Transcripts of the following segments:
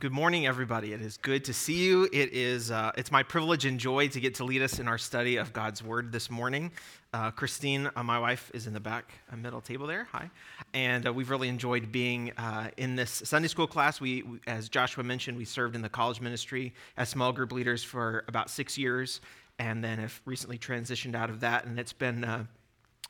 Good morning, everybody. It is good to see you. It is uh, it's my privilege and joy to get to lead us in our study of God's Word this morning. Uh, Christine, uh, my wife, is in the back uh, middle table there. Hi, and uh, we've really enjoyed being uh, in this Sunday school class. We, we, as Joshua mentioned, we served in the college ministry as small group leaders for about six years, and then have recently transitioned out of that. And it's been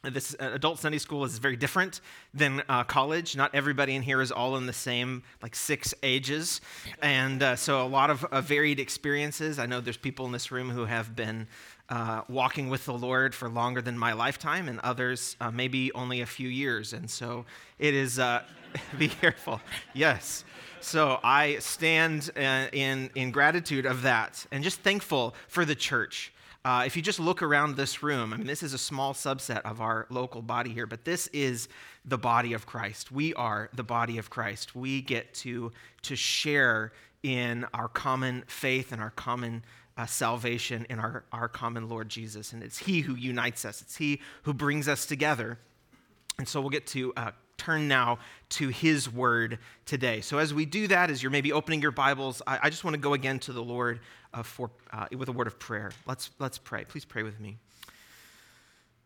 this uh, adult Sunday school is very different than uh, college. Not everybody in here is all in the same, like six ages. And uh, so a lot of uh, varied experiences. I know there's people in this room who have been uh, walking with the Lord for longer than my lifetime, and others uh, maybe only a few years. And so it is, be careful. Yes. So I stand in, in gratitude of that and just thankful for the church. Uh, if you just look around this room, I mean, this is a small subset of our local body here, but this is the body of Christ. We are the body of Christ. We get to, to share in our common faith and our common uh, salvation in our, our common Lord Jesus. And it's He who unites us, it's He who brings us together. And so we'll get to uh, turn now to His Word today. So as we do that, as you're maybe opening your Bibles, I, I just want to go again to the Lord uh, for, uh, with a word of prayer. Let's, let's pray. Please pray with me.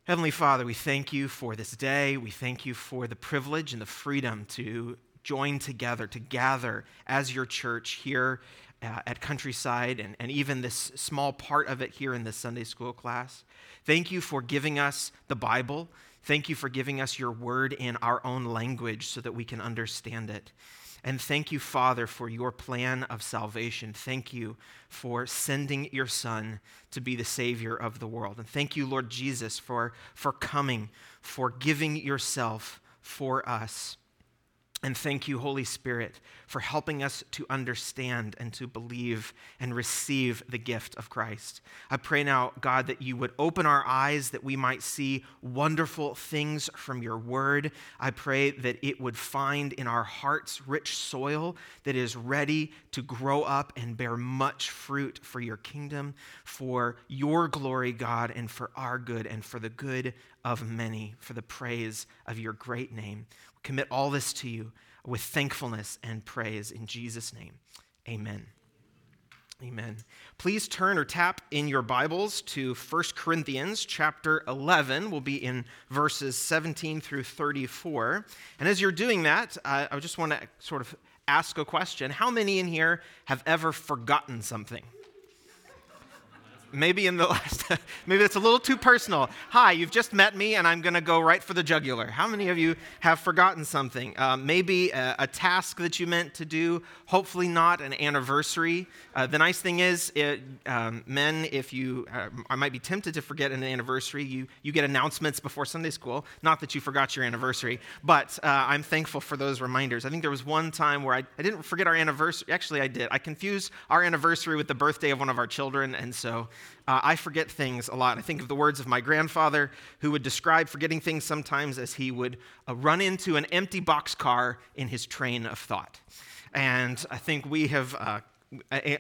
Heavenly Father, we thank you for this day. We thank you for the privilege and the freedom to join together, to gather as your church here uh, at Countryside and, and even this small part of it here in this Sunday school class. Thank you for giving us the Bible. Thank you for giving us your word in our own language so that we can understand it. And thank you, Father, for your plan of salvation. Thank you for sending your Son to be the Savior of the world. And thank you, Lord Jesus, for, for coming, for giving yourself for us. And thank you, Holy Spirit, for helping us to understand and to believe and receive the gift of Christ. I pray now, God, that you would open our eyes that we might see wonderful things from your word. I pray that it would find in our hearts rich soil that is ready to grow up and bear much fruit for your kingdom, for your glory, God, and for our good and for the good of many, for the praise of your great name commit all this to you with thankfulness and praise in Jesus' name. Amen. Amen. Please turn or tap in your Bibles to 1 Corinthians chapter 11. We'll be in verses 17 through 34. And as you're doing that, I just want to sort of ask a question. How many in here have ever forgotten something? Maybe in the last, maybe that's a little too personal. Hi, you've just met me, and I'm going to go right for the jugular. How many of you have forgotten something? Uh, maybe a, a, task that you meant to do, hopefully not an anniversary. Uh, the nice thing is, it, um, men, if you uh, I might be tempted to forget an anniversary, you, you get announcements before Sunday school. Not that you forgot your anniversary, but uh, I'm thankful for those reminders. I think there was one time where I, I didn't forget our anniversary. Actually, I did. I confused our anniversary with the birthday of one of our children, and so uh, I forget things a lot. I think of the words of my grandfather, who would describe forgetting things sometimes as he would uh, run into an empty boxcar in his train of thought. And I think we have uh,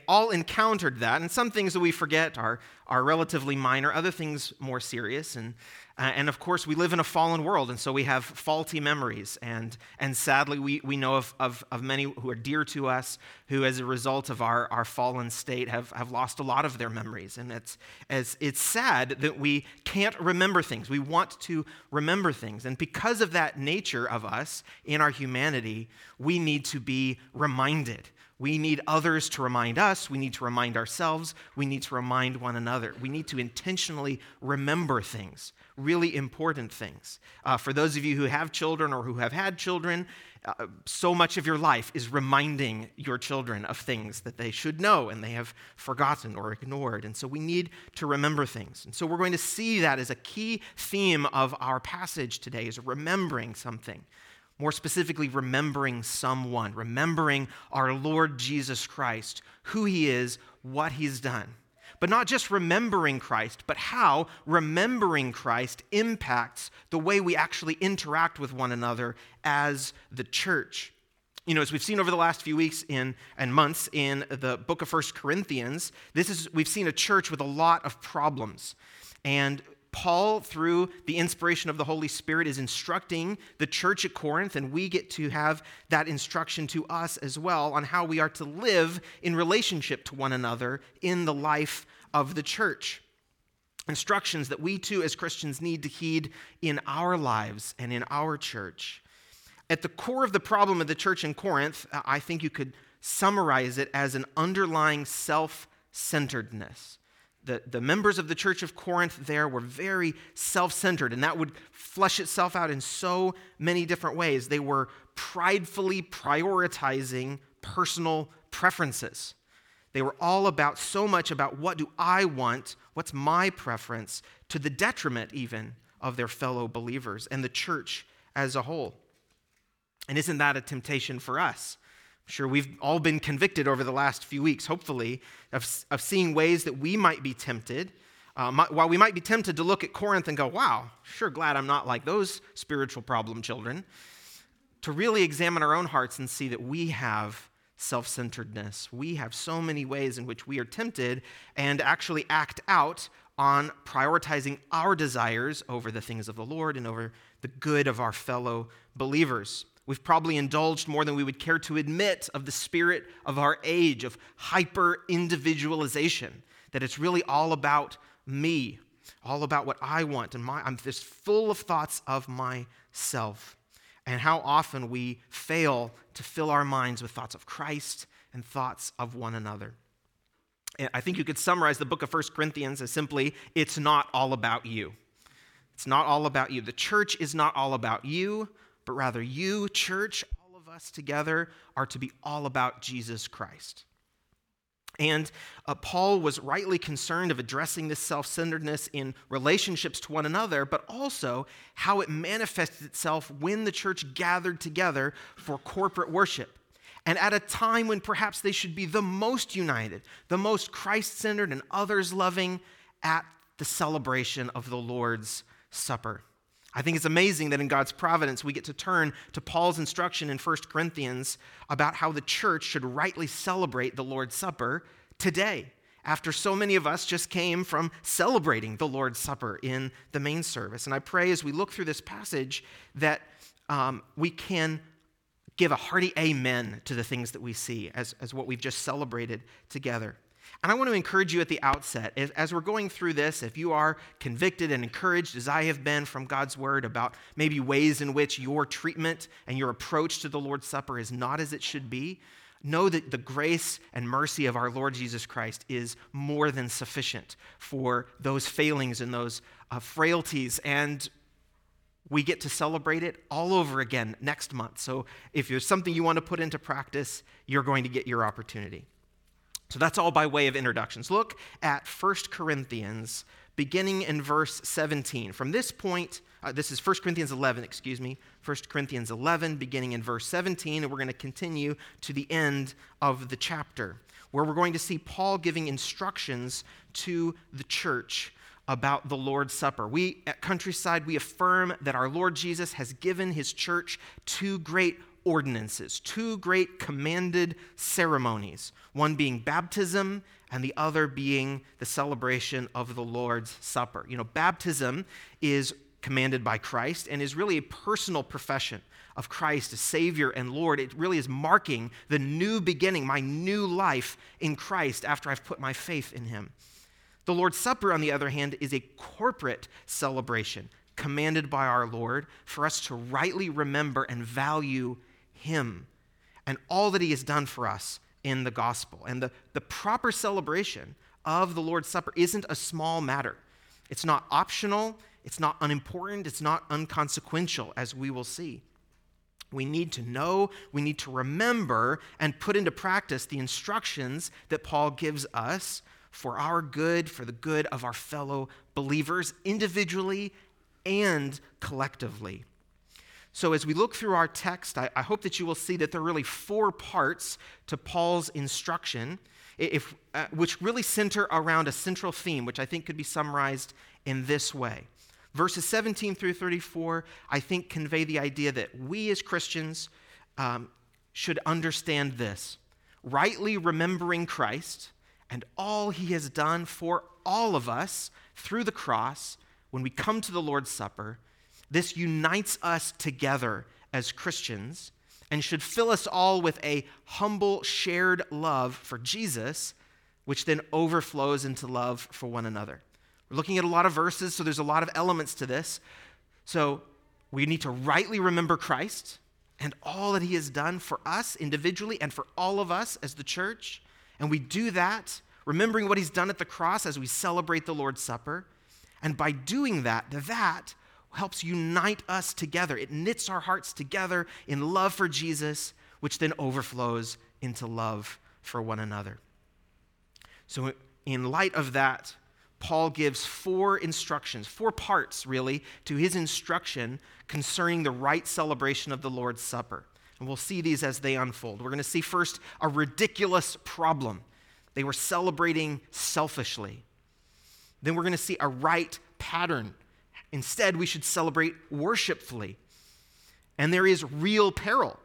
all encountered that. And some things that we forget are, are relatively minor, other things more serious. And uh, and of course, we live in a fallen world, and so we have faulty memories. And, and sadly, we, we know of, of, of many who are dear to us who, as a result of our, our fallen state, have, have lost a lot of their memories. And it's, as, it's sad that we can't remember things. We want to remember things. And because of that nature of us in our humanity, we need to be reminded. We need others to remind us. We need to remind ourselves. We need to remind one another. We need to intentionally remember things really important things. Uh, for those of you who have children or who have had children, uh, so much of your life is reminding your children of things that they should know and they have forgotten or ignored. And so we need to remember things. And so we're going to see that as a key theme of our passage today is remembering something. More specifically, remembering someone, remembering our Lord Jesus Christ, who he is, what he's done but not just remembering Christ, but how remembering Christ impacts the way we actually interact with one another as the church. You know, as we've seen over the last few weeks in, and months in the book of First Corinthians, this is, we've seen a church with a lot of problems. And Paul, through the inspiration of the Holy Spirit, is instructing the church at Corinth, and we get to have that instruction to us as well on how we are to live in relationship to one another in the life of the church. Instructions that we too, as Christians, need to heed in our lives and in our church. At the core of the problem of the church in Corinth, uh, I think you could summarize it as an underlying self centeredness. The, the members of the church of Corinth there were very self centered, and that would flesh itself out in so many different ways. They were pridefully prioritizing personal preferences. They were all about so much about what do I want, what's my preference, to the detriment even of their fellow believers and the church as a whole. And isn't that a temptation for us? I'm sure we've all been convicted over the last few weeks, hopefully, of, of seeing ways that we might be tempted. Uh, while we might be tempted to look at Corinth and go, wow, sure glad I'm not like those spiritual problem children, to really examine our own hearts and see that we have self centeredness. We have so many ways in which we are tempted and actually act out on prioritizing our desires over the things of the Lord and over the good of our fellow believers. We've probably indulged more than we would care to admit of the spirit of our age, of hyper individualization, that it's really all about me, all about what I want, and my, I'm just full of thoughts of myself. And how often we fail to fill our minds with thoughts of Christ and thoughts of one another. And I think you could summarize the book of 1 Corinthians as simply it's not all about you. It's not all about you. The church is not all about you but rather you, church, all of us together, are to be all about Jesus Christ. And uh, Paul was rightly concerned of addressing this self centeredness in relationships to one another, but also how it manifested itself when the church gathered together for corporate worship. And at a time when perhaps they should be the most united, the most Christ centered and others loving at the celebration of the Lord's Supper. I think it's amazing that in God's providence, we get to turn to Paul's instruction in 1 Corinthians about how the church should rightly celebrate the Lord's Supper today, after so many of us just came from celebrating the Lord's Supper in the main service. And I pray as we look through this passage that um, we can give a hearty amen to the things that we see as, as what we've just celebrated together. And I want to encourage you at the outset, as we're going through this, if you are convicted and encouraged, as I have been from God's word, about maybe ways in which your treatment and your approach to the Lord's Supper is not as it should be, know that the grace and mercy of our Lord Jesus Christ is more than sufficient for those failings and those uh, frailties. And we get to celebrate it all over again next month. So if there's something you want to put into practice, you're going to get your opportunity. So that's all by way of introductions. Look at 1 Corinthians, beginning in verse 17. From this point, uh, this is 1 Corinthians 11, excuse me, 1 Corinthians 11, beginning in verse 17, and we're going to continue to the end of the chapter, where we're going to see Paul giving instructions to the church about the Lord's Supper. We at Countryside, we affirm that our Lord Jesus has given his church two great ordinances, two great commanded ceremonies, one being baptism and the other being the celebration of the Lord's Supper. You know, baptism is commanded by Christ and is really a personal profession of Christ as Savior and Lord. It really is marking the new beginning, my new life in Christ after I've put my faith in Him. The Lord's Supper, on the other hand, is a corporate celebration commanded by our Lord for us to rightly remember and value him and all that He has done for us in the gospel. And the, the proper celebration of the Lord's Supper isn't a small matter. It's not optional, it's not unimportant, it's not unconsequential, as we will see. We need to know, we need to remember, and put into practice the instructions that Paul gives us for our good, for the good of our fellow believers, individually and collectively. So, as we look through our text, I, I, hope that you will see that there are really four parts to Paul's instruction, if, uh, which really center around a central theme, which I think could be summarized in this way. Verses 17 through 34, I think, convey the idea that we as Christians um, should understand this rightly remembering Christ and all he has done for all of us through the cross when we come to the Lord's Supper, this unites us together as Christians and should fill us all with a humble, shared love for Jesus, which then overflows into love for one another. We're looking at a lot of verses, so there's a lot of elements to this. So we need to rightly remember Christ and all that he has done for us individually and for all of us as the church. And we do that, remembering what he's done at the cross as we celebrate the Lord's Supper. And by doing that, that helps unite us together. It knits our hearts together in love for Jesus, which then overflows into love for one another. So, in light of that, Paul gives four instructions, four parts really, to his instruction concerning the right celebration of the Lord's Supper. And we'll see these as they unfold. We're going to see first a ridiculous problem. They were celebrating selfishly. Then we're going to see a right pattern. Instead, we should celebrate worshipfully. And there is real peril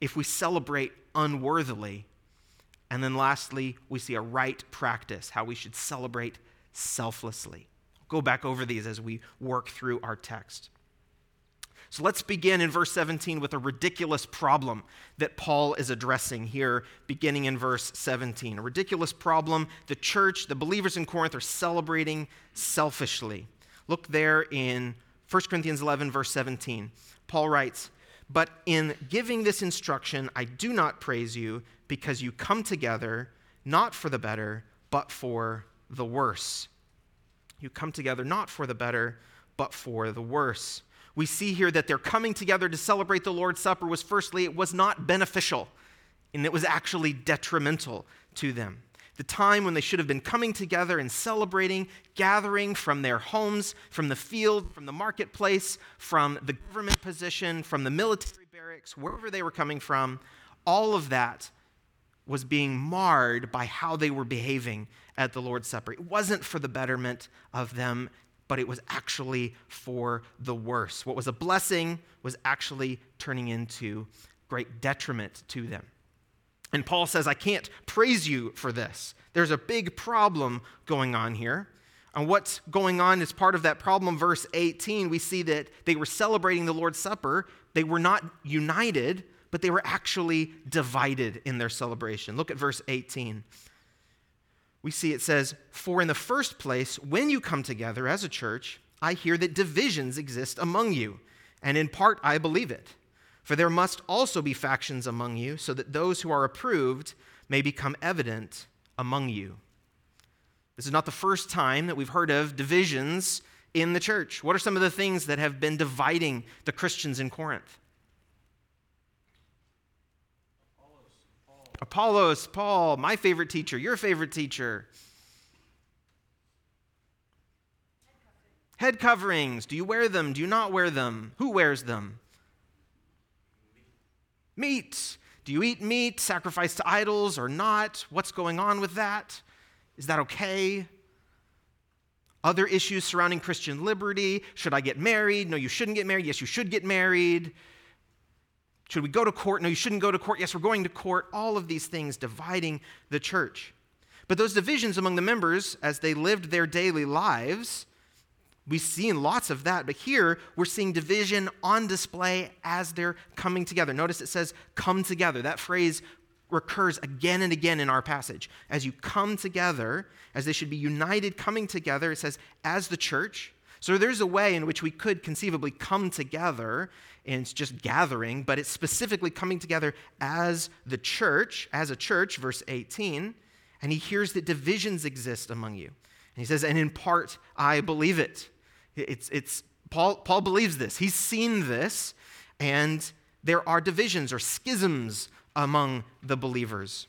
if we celebrate unworthily. And then lastly, we see a right practice, how we should celebrate selflessly. Go back over these as we work through our text. So let's begin in verse 17 with a ridiculous problem that Paul is addressing here, beginning in verse 17. A ridiculous problem the church, the believers in Corinth, are celebrating selfishly. Look there in 1 Corinthians 11, verse 17. Paul writes, But in giving this instruction, I do not praise you because you come together not for the better, but for the worse. You come together not for the better, but for the worse. We see here that their coming together to celebrate the Lord's Supper was firstly, it was not beneficial, and it was actually detrimental to them. The time when they should have been coming together and celebrating, gathering from their homes, from the field, from the marketplace, from the government position, from the military barracks, wherever they were coming from, all of that was being marred by how they were behaving at the Lord's Supper. It wasn't for the betterment of them, but it was actually for the worse. What was a blessing was actually turning into great detriment to them. And Paul says, I can't praise you for this. There's a big problem going on here. And what's going on is part of that problem. Verse 18, we see that they were celebrating the Lord's Supper. They were not united, but they were actually divided in their celebration. Look at verse 18. We see it says, For in the first place, when you come together as a church, I hear that divisions exist among you, and in part I believe it. For there must also be factions among you, so that those who are approved may become evident among you. This is not the first time that we've heard of divisions in the church. What are some of the things that have been dividing the Christians in Corinth? Apollos, Paul, my favorite teacher, your favorite teacher. Head coverings. Do you wear them? Do you not wear them? Who wears them? Meat. Do you eat meat sacrificed to idols or not? What's going on with that? Is that okay? Other issues surrounding Christian liberty. Should I get married? No, you shouldn't get married. Yes, you should get married. Should we go to court? No, you shouldn't go to court. Yes, we're going to court. All of these things dividing the church. But those divisions among the members as they lived their daily lives, we've seen lots of that. But here we're seeing division on display as they're coming together. Notice it says come together. That phrase recurs again and again in our passage. As you come together, as they should be united, coming together, it says as the church. So there's a way in which we could conceivably come together and it's just gathering, but it's specifically coming together as the church, as a church, verse 18. And he hears that divisions exist among you. And he says, and in part, I believe it. It's, it's Paul, Paul believes this. He's seen this, and there are divisions or schisms among the believers.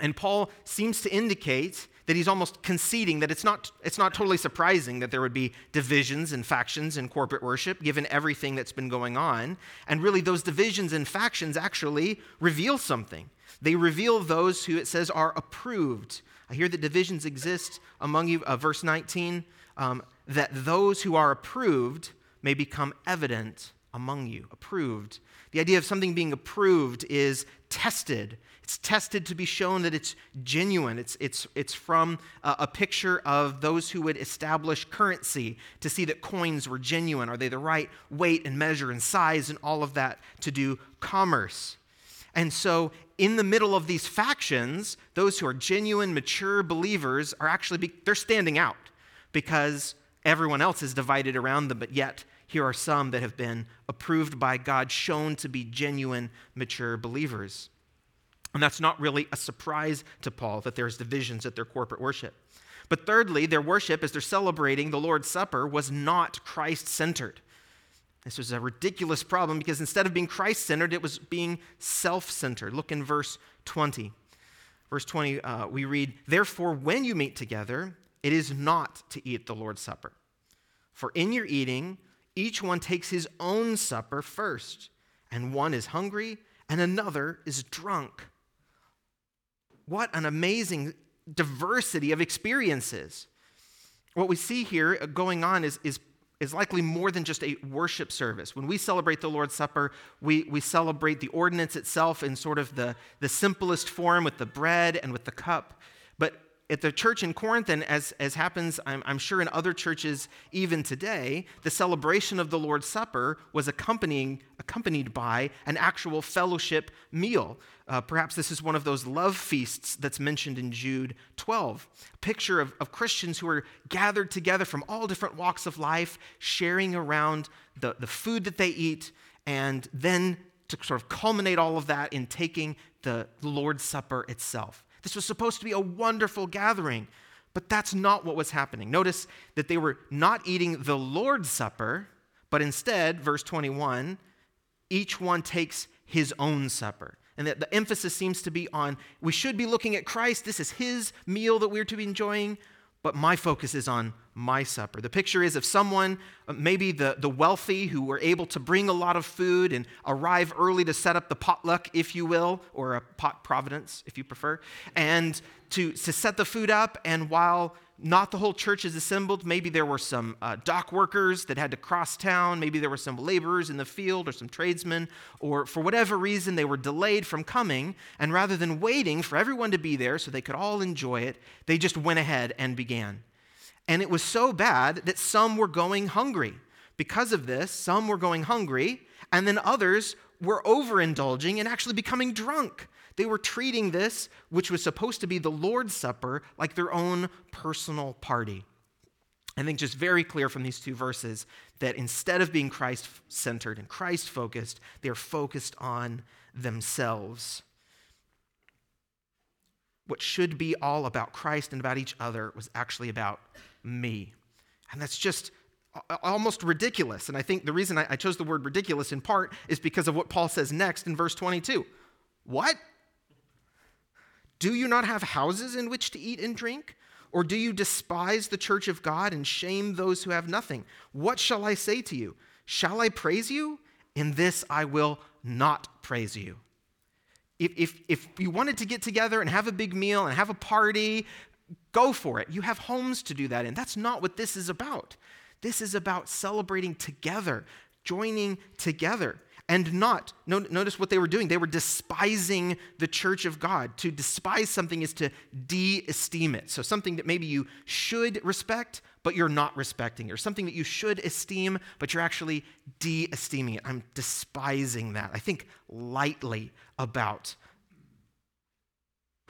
And Paul seems to indicate that he's almost conceding that it's not, it's not totally surprising that there would be divisions and factions in corporate worship, given everything that's been going on. And really, those divisions and factions actually reveal something. They reveal those who it says are approved. I hear that divisions exist among you, uh, verse 19, um, that those who are approved may become evident among you. Approved. The idea of something being approved is tested. It's tested to be shown that it's genuine. It's, it's, it's from a, a, picture of those who would establish currency to see that coins were genuine. Are they the right weight and measure and size and all of that to do commerce? And so, in the middle of these factions, those who are genuine, mature believers are actually be, they're standing out because everyone else is divided around them, but yet here are some that have been approved by God, shown to be genuine, mature believers. And that's not really a surprise to Paul that there's divisions at their corporate worship. But thirdly, their worship as they're celebrating the Lord's Supper was not Christ centered. This was a ridiculous problem because instead of being Christ centered, it was being self centered. Look in verse 20. Verse 20, uh, we read, Therefore, when you meet together, it is not to eat the Lord's Supper. For in your eating, each one takes his own supper first, and one is hungry and another is drunk. What an amazing diversity of experiences. What we see here going on is, is, is likely more than just a worship service. When we celebrate the Lord's Supper, we, we celebrate the ordinance itself in sort of the, the simplest form with the bread and with the cup. But at the church in Corinth, and as, as happens, I'm, I'm, sure, in other churches even today, the celebration of the Lord's Supper was accompanying, accompanied by an actual fellowship meal. Uh, perhaps this is one of those love feasts that's mentioned in Jude 12. A picture of, of Christians who are gathered together from all different walks of life, sharing around the, the food that they eat, and then to sort of culminate all of that in taking the Lord's Supper itself. This was supposed to be a wonderful gathering, but that's not what was happening. Notice that they were not eating the Lord's Supper, but instead, verse 21, each one takes his own supper. And that the emphasis seems to be on we should be looking at Christ. This is his meal that we're to be enjoying but my focus is on my supper. The picture is of someone, uh, maybe the, the wealthy, who were able to bring a lot of food and arrive early to set up the potluck, if you will, or a pot providence, if you prefer, and to, to set the food up. And while not the whole church is assembled. Maybe there were some uh, dock workers that had to cross town. Maybe there were some laborers in the field or some tradesmen, or for whatever reason, they were delayed from coming. And rather than waiting for everyone to be there so they could all enjoy it, they just went ahead and began. And it was so bad that some were going hungry. Because of this, some were going hungry, and then others were overindulging and actually becoming drunk. They were treating this, which was supposed to be the Lord's Supper, like their own personal party. I think just very clear from these two verses that instead of being Christ centered and Christ focused, they're focused on themselves. What should be all about Christ and about each other was actually about me. And that's just almost ridiculous. And I think the reason I chose the word ridiculous in part is because of what Paul says next in verse 22. What? Do you not have houses in which to eat and drink? Or do you despise the church of God and shame those who have nothing? What shall I say to you? Shall I praise you? In this I will not praise you. If, if, if you wanted to get together and have a big meal and have a party, go for it. You have homes to do that in. That's not what this is about. This is about celebrating together, joining together and not. Notice what they were doing. They were despising the church of God. To despise something is to de esteem it. So, something that maybe you should respect, but you're not respecting, or something that you should esteem, but you're actually de esteeming it. I'm despising that. I think lightly about.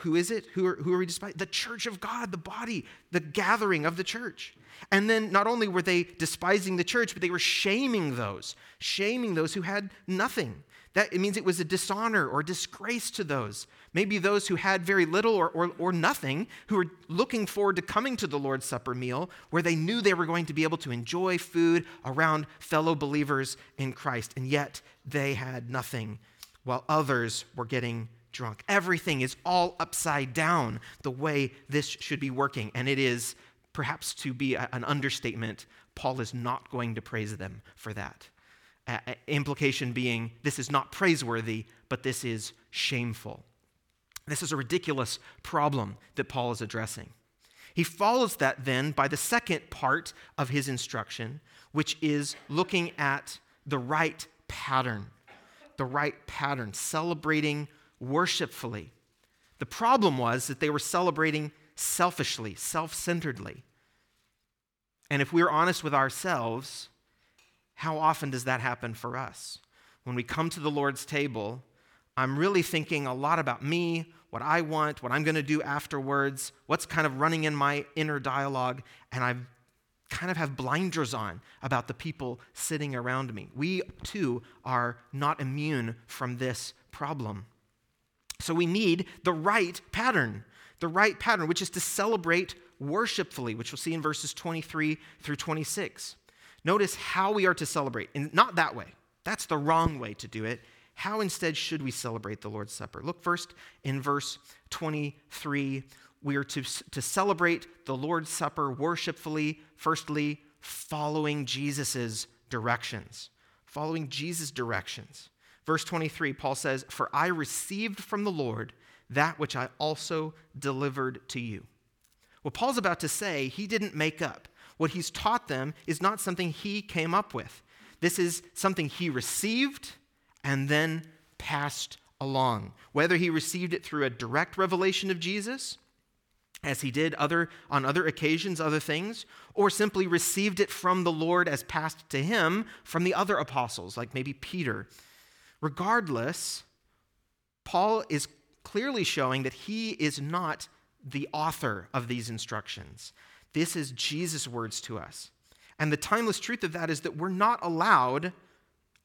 Who is it? Who are, who are we despising? The church of God, the body, the gathering of the church. And then not only were they despising the church, but they were shaming those, shaming those who had nothing. That it means it was a dishonor or disgrace to those. Maybe those who had very little or, or, or nothing, who were looking forward to coming to the Lord's Supper meal, where they knew they were going to be able to enjoy food around fellow believers in Christ. And yet they had nothing, while others were getting drunk. Everything is all upside down the way this should be working. And it is perhaps to be a, an understatement, Paul is not going to praise them for that. Uh, implication being, this is not praiseworthy, but this is shameful. This is a ridiculous problem that Paul is addressing. He follows that then by the second part of his instruction, which is looking at the right pattern. The right pattern, celebrating worshipfully. The problem was that they were celebrating selfishly, self centeredly. And if we're honest with ourselves, how often does that happen for us? When we come to the Lord's table, I'm really thinking a lot about me, what I want, what I'm going to do afterwards, what's kind of running in my inner dialogue, and I kind of have blinders on about the people sitting around me. We too are not immune from this problem. So we need the right pattern, the right pattern, which is to celebrate worshipfully, which we'll see in verses 23 through 26. Notice how we are to celebrate, and not that way. That's the wrong way to do it. How instead should we celebrate the Lord's Supper? Look first in verse 23. We are to, to celebrate the Lord's Supper worshipfully, firstly, following Jesus' directions. Following Jesus' directions. Verse 23, Paul says, For I received from the Lord that which I also delivered to you. What Paul's about to say, he didn't make up. What he's taught them is not something he came up with. This is something he received and then passed along. Whether he received it through a direct revelation of Jesus, as he did other, on other occasions, other things, or simply received it from the Lord as passed to him from the other apostles, like maybe Peter Regardless, Paul is clearly showing that he is not the author of these instructions. This is Jesus' words to us. And the timeless truth of that is that we're not allowed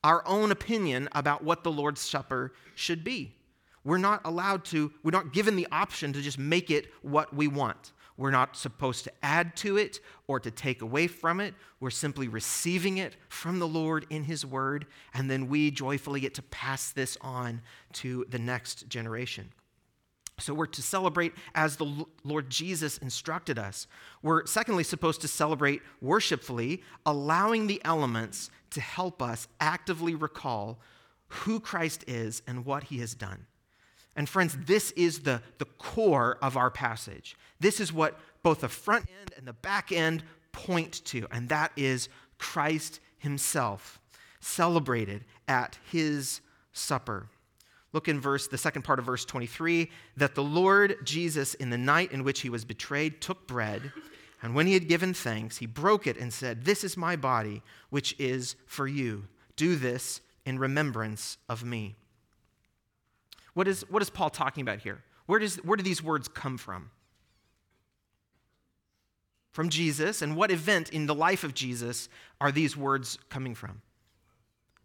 our own opinion about what the Lord's Supper should be. We're not allowed to, we're not given the option to just make it what we want. We're not supposed to add to it or to take away from it. We're simply receiving it from the Lord in His Word, and then we joyfully get to pass this on to the next generation. So we're to celebrate as the Lord Jesus instructed us. We're, secondly, supposed to celebrate worshipfully, allowing the elements to help us actively recall who Christ is and what He has done. And friends, this is the, the core of our passage. This is what both the front end and the back end point to, and that is Christ himself, celebrated at his supper. Look in verse, the second part of verse 23, that the Lord Jesus, in the night in which he was betrayed, took bread, and when he had given thanks, he broke it and said, This is my body, which is for you. Do this in remembrance of me. What is, what is Paul talking about here? Where, does, where do these words come from? From Jesus, and what event in the life of Jesus are these words coming from?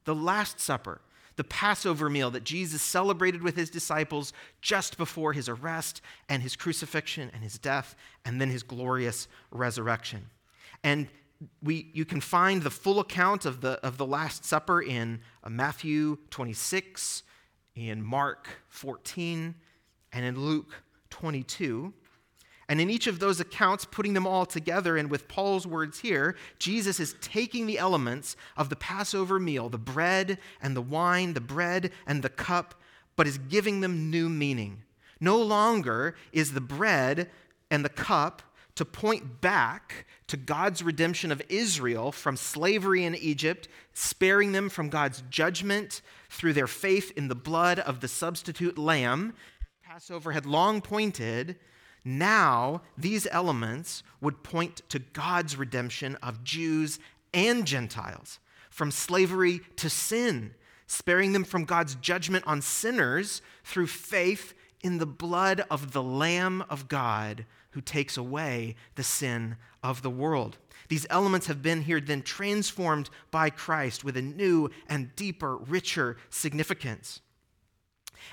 The Last Supper, the Passover meal that Jesus celebrated with his disciples just before his arrest and his crucifixion and his death, and then his glorious resurrection. And we, you can find the full account of the, of the Last Supper in uh, Matthew 26, in Mark 14, and in Luke 22. And in each of those accounts, putting them all together, and with Paul's words here, Jesus is taking the elements of the Passover meal, the bread and the wine, the bread and the cup, but is giving them new meaning. No longer is the bread and the cup to point back to God's redemption of Israel from slavery in Egypt, sparing them from God's judgment through their faith in the blood of the substitute lamb. Passover had long pointed. Now, these elements would point to God's redemption of Jews and Gentiles from slavery to sin, sparing them from God's judgment on sinners through faith in the blood of the Lamb of God who takes away the sin of the world. These elements have been here then transformed by Christ with a new and deeper, richer significance.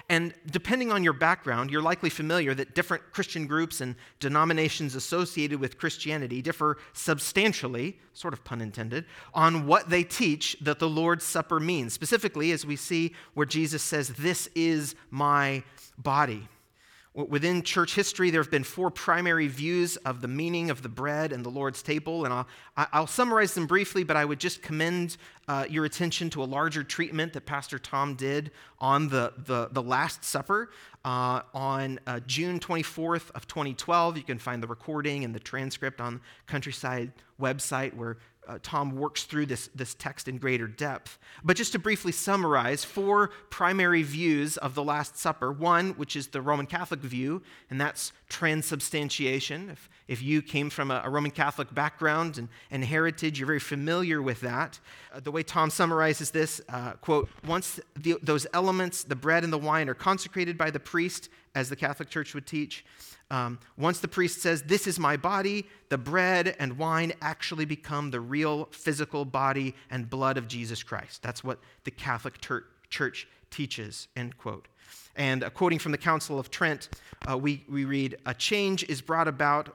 And depending on your background, you're likely familiar that different Christian groups and denominations associated with Christianity differ substantially, sort of pun intended, on what they teach that the Lord's Supper means. Specifically, as we see where Jesus says, This is my body. Within church history, there have been four primary views of the meaning of the bread and the Lord's table, and I'll, I'll summarize them briefly, but I would just commend uh, your attention to a larger treatment that Pastor Tom did on the, the, the Last Supper uh, on uh, June 24th of 2012. You can find the recording and the transcript on Countryside website where uh, Tom works through this, this text in greater depth. But just to briefly summarize, four primary views of the Last Supper. One, which is the Roman Catholic view, and that's transubstantiation. If, if you came from a, a Roman Catholic background and, and, heritage, you're very familiar with that. Uh, the way Tom summarizes this, uh, quote, once the, those elements, the bread and the wine, are consecrated by the priest, as the Catholic Church would teach, um, once the priest says, This is my body, the bread and wine actually become the real physical body and blood of Jesus Christ. That's what the Catholic ter- Church teaches, end quote. And uh, quoting from the Council of Trent, uh, we, we read, A change is brought about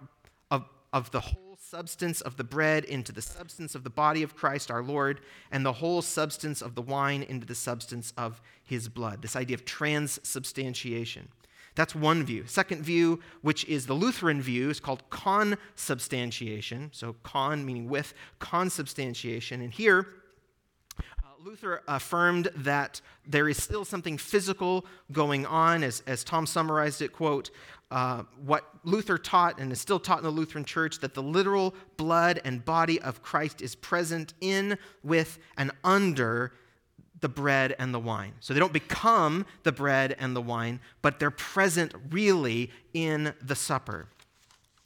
of, of the whole substance of the bread into the substance of the body of Christ our Lord, and the whole substance of the wine into the substance of his blood. This idea of transubstantiation. That's one view. Second view, which is the Lutheran view, is called consubstantiation. So, con meaning with, consubstantiation. And here, uh, Luther affirmed that there is still something physical going on, as, as Tom summarized it, quote, uh, what Luther taught and is still taught in the Lutheran Church that the literal blood and body of Christ is present in, with, and under the bread and the wine. So they don't become the bread and the wine, but they're present really in the supper.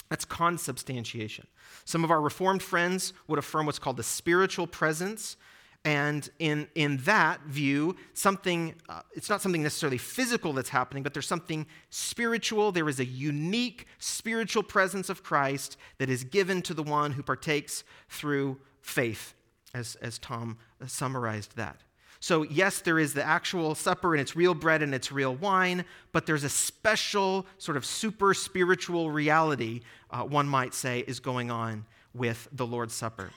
That's consubstantiation. Some of our Reformed friends would affirm what's called the spiritual presence. And in, in that view, something, uh, it's not something necessarily physical that's happening, but there's something spiritual. There is a unique spiritual presence of Christ that is given to the one who partakes through faith, as, as Tom summarized that. So, yes, there is the actual supper and it's real bread and it's real wine, but there's a special sort of super spiritual reality, uh, one might say, is going on with the Lord's Supper.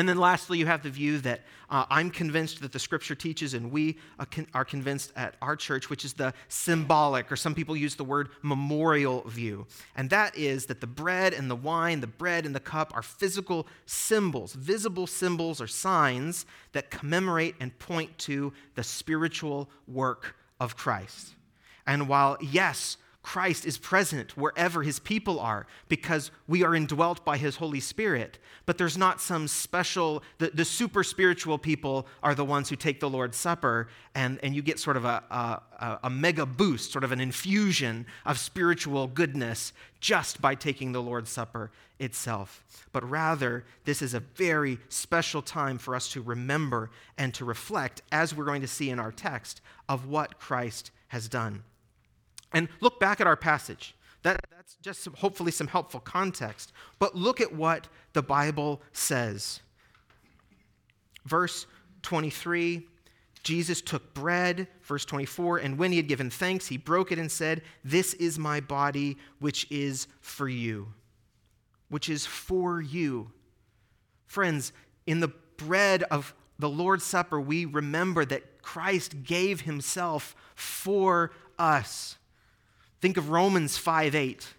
And then lastly, you have the view that uh, I'm convinced that the scripture teaches, and we uh, are convinced at our church, which is the symbolic, or some people use the word memorial view. And that is that the bread and the wine, the bread and the cup are physical symbols, visible symbols or signs that commemorate and point to the spiritual work of Christ. And while, yes, Christ is present wherever his people are because we are indwelt by his Holy Spirit. But there's not some special, the, the super spiritual people are the ones who take the Lord's Supper, and, and you get sort of a, a, a mega boost, sort of an infusion of spiritual goodness just by taking the Lord's Supper itself. But rather, this is a very special time for us to remember and to reflect, as we're going to see in our text, of what Christ has done. And look back at our passage. That, that's just some, hopefully some helpful context. But look at what the Bible says. Verse 23 Jesus took bread, verse 24, and when he had given thanks, he broke it and said, This is my body, which is for you. Which is for you. Friends, in the bread of the Lord's Supper, we remember that Christ gave himself for us. Think of Romans 5 8.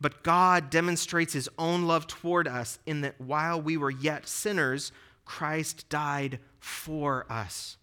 But God demonstrates his own love toward us in that while we were yet sinners, Christ died for us.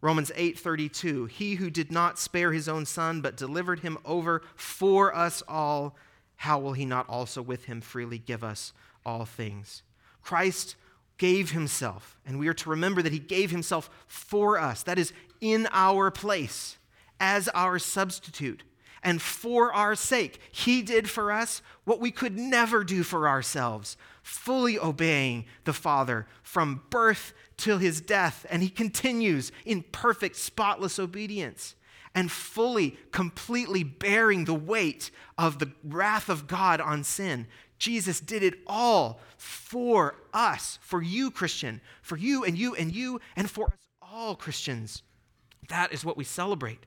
Romans 8:32 He who did not spare his own son but delivered him over for us all how will he not also with him freely give us all things Christ gave himself and we are to remember that he gave himself for us that is in our place as our substitute and for our sake. He did for us what we could never do for ourselves, fully obeying the Father from birth till his death. And he continues in perfect, spotless obedience and fully, completely bearing the weight of the wrath of God on sin. Jesus did it all for us, for you, Christian, for you and you and you, and for us all, Christians. That is what we celebrate.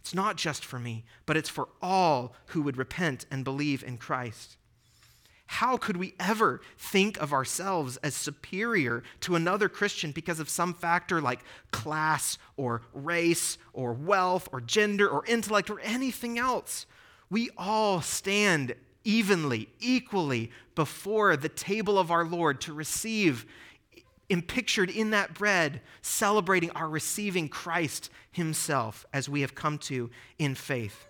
It's not just for me, but it's for all who would repent and believe in Christ. How could we ever think of ourselves as superior to another Christian because of some factor like class or race or wealth or gender or intellect or anything else? We all stand evenly, equally before the table of our Lord to receive pictured in that bread, celebrating our receiving Christ Himself as we have come to in faith.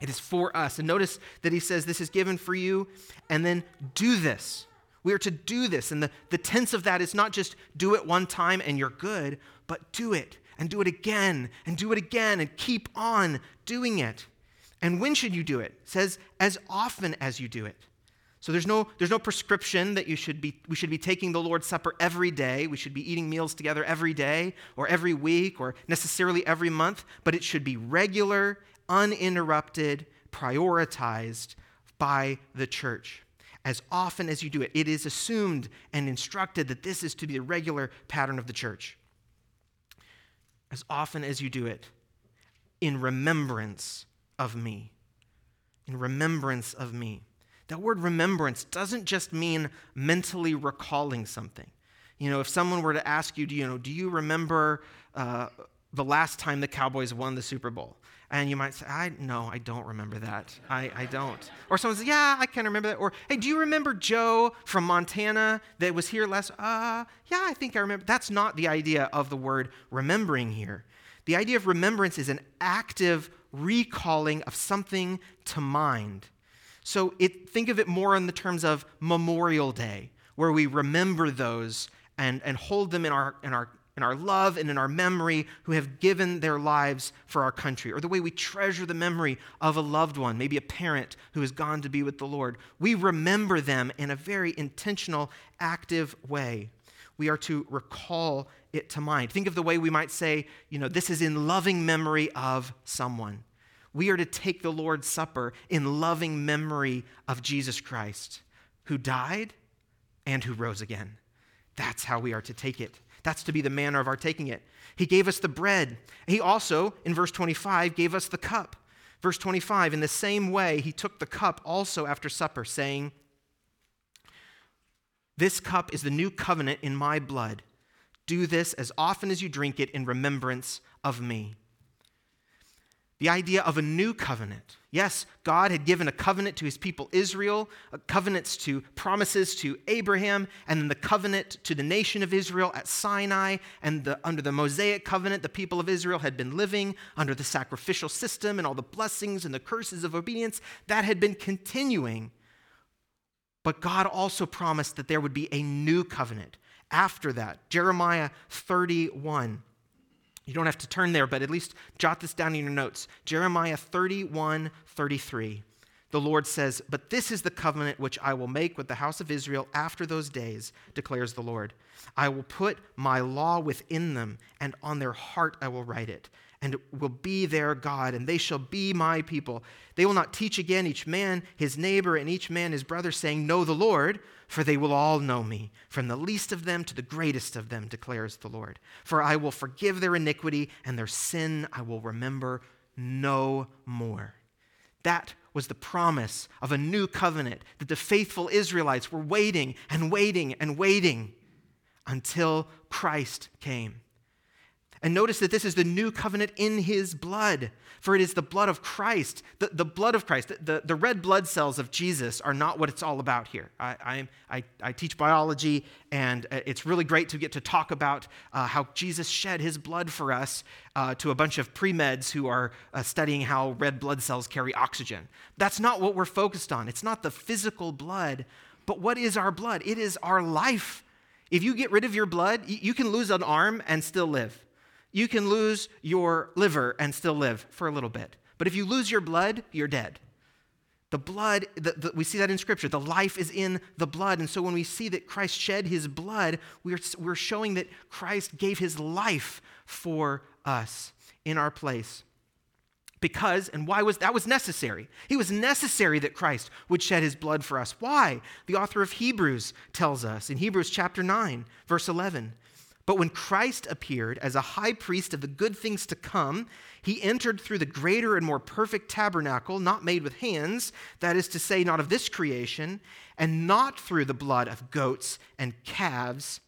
It is for us. And notice that He says, This is given for you, and then do this We are to do this. And the, the tense of that is not just do it one time and you're good, but do it and do it again and do it again and keep on doing it. And when should you do it? it says as often as you do it. So there's no, there's no prescription that you should be, we should be taking the Lord's Supper every day. We should be eating meals together every day or every week or necessarily every month, but it should be regular, uninterrupted, prioritized by the church. As often as you do it, it is assumed and instructed that this is to be the regular pattern of the church. As often as you do it, in remembrance of me. In remembrance of me. That word remembrance doesn't just mean mentally recalling something. You know, if someone were to ask you, do you know, do you remember uh, the last time the Cowboys won the Super Bowl? And you might say, I no, I don't remember that. I, I don't. Or someone says, Yeah, I can remember that. Or, hey, do you remember Joe from Montana that was here last? Uh, yeah, I think I remember. That's not the idea of the word remembering here. The idea of remembrance is an active recalling of something to mind. So it, think of it more in the terms of Memorial Day, where we remember those and, and hold them in our, in, our, in our love and in our memory who have given their lives for our country, or the way we treasure the memory of a loved one, maybe a parent who has gone to be with the Lord. We remember them in a very intentional, active way. We are to recall it to mind. Think of the way we might say, you know, this is in loving memory of someone. We are to take the Lord's Supper in loving memory of Jesus Christ, who died and who rose again. That's how we are to take it. That's to be the manner of our taking it. He gave us the bread. He also, in verse 25, gave us the cup. Verse 25, in the same way, he took the cup also after supper, saying, This cup is the new covenant in my blood. Do this as often as you drink it in remembrance of me the idea of a new covenant. Yes, God had given a covenant to his people Israel, covenants to promises to Abraham, and then the covenant to the nation of Israel at Sinai. And the, under the Mosaic covenant, the people of Israel had been living under the sacrificial system and all the blessings and the curses of obedience that had been continuing. But God also promised that there would be a new covenant after that. Jeremiah 31 you don't have to turn there, but at least jot this down in your notes. Jeremiah 31 33. The Lord says, But this is the covenant which I will make with the house of Israel after those days, declares the Lord. I will put my law within them, and on their heart I will write it, and it will be their God, and they shall be my people. They will not teach again each man his neighbor and each man his brother, saying, Know the Lord, for they will all know me, from the least of them to the greatest of them, declares the Lord. For I will forgive their iniquity, and their sin I will remember no more. That was the promise of a new covenant that the faithful Israelites were waiting and waiting and waiting until Christ came. And notice that this is the new covenant in his blood, for it is the blood of Christ. The, the blood of Christ, the, the red blood cells of Jesus are not what it's all about here. I, I, I teach biology, and uh, it's really great to get to talk about uh, how Jesus shed his blood for us uh, to a bunch of pre meds who are uh, studying how red blood cells carry oxygen. That's not what we're focused on. It's not the physical blood, but what is our blood? It is our life. If you get rid of your blood, you can lose an arm and still live. You can lose your liver and still live for a little bit. But if you lose your blood, you're dead. The blood, the, the, we see that in Scripture. The life is in the blood. And so when we see that Christ shed his blood, we're, we're showing that Christ gave his life for us in our place. Because, and why was that was necessary? It was necessary that Christ would shed his blood for us. Why? The author of Hebrews tells us in Hebrews chapter 9, verse 11. But when Christ appeared as a high priest of the good things to come, he entered through the greater and more perfect tabernacle, not made with hands, that is to say, not of this creation, and not through the blood of goats and calves,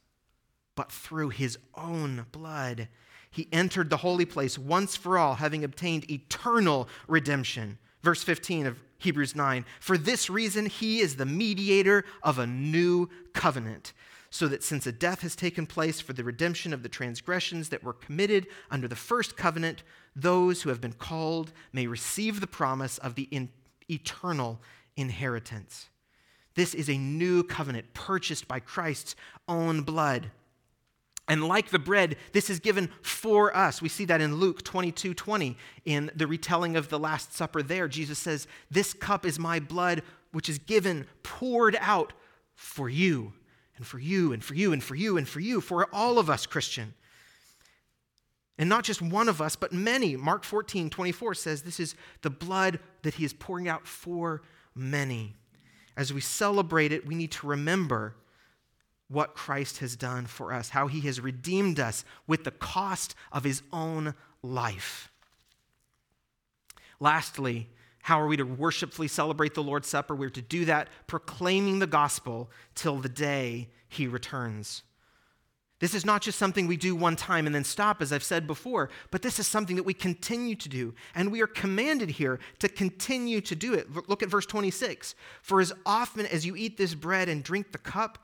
but through his own blood. He entered the holy place once for all, having obtained eternal redemption. Verse 15 of Hebrews 9 For this reason, he is the mediator of a new covenant so that since a death has taken place for the redemption of the transgressions that were committed under the first covenant, those who have been called may receive the promise of the in- eternal inheritance. This is a new covenant purchased by Christ's own blood. And like the bread, this is given for us. We see that in Luke 22 20, in the retelling of the Last Supper there. Jesus says, This cup is my blood, which is given, poured out for you, and for you, and for you, and for you, and for you, for all of us, Christian. And not just one of us, but many. Mark 14 24 says, This is the blood that he is pouring out for many. As we celebrate it, we need to remember what Christ has done for us, how he has redeemed us with the cost of his own life. Lastly, how are we to worshipfully celebrate the Lord's Supper? We're to do that proclaiming the gospel till the day he returns. This is not just something we do one time and then stop, as I've said before, but this is something that we continue to do. And we are commanded here to continue to do it. Look at verse 26. For as often as you eat this bread and drink the cup,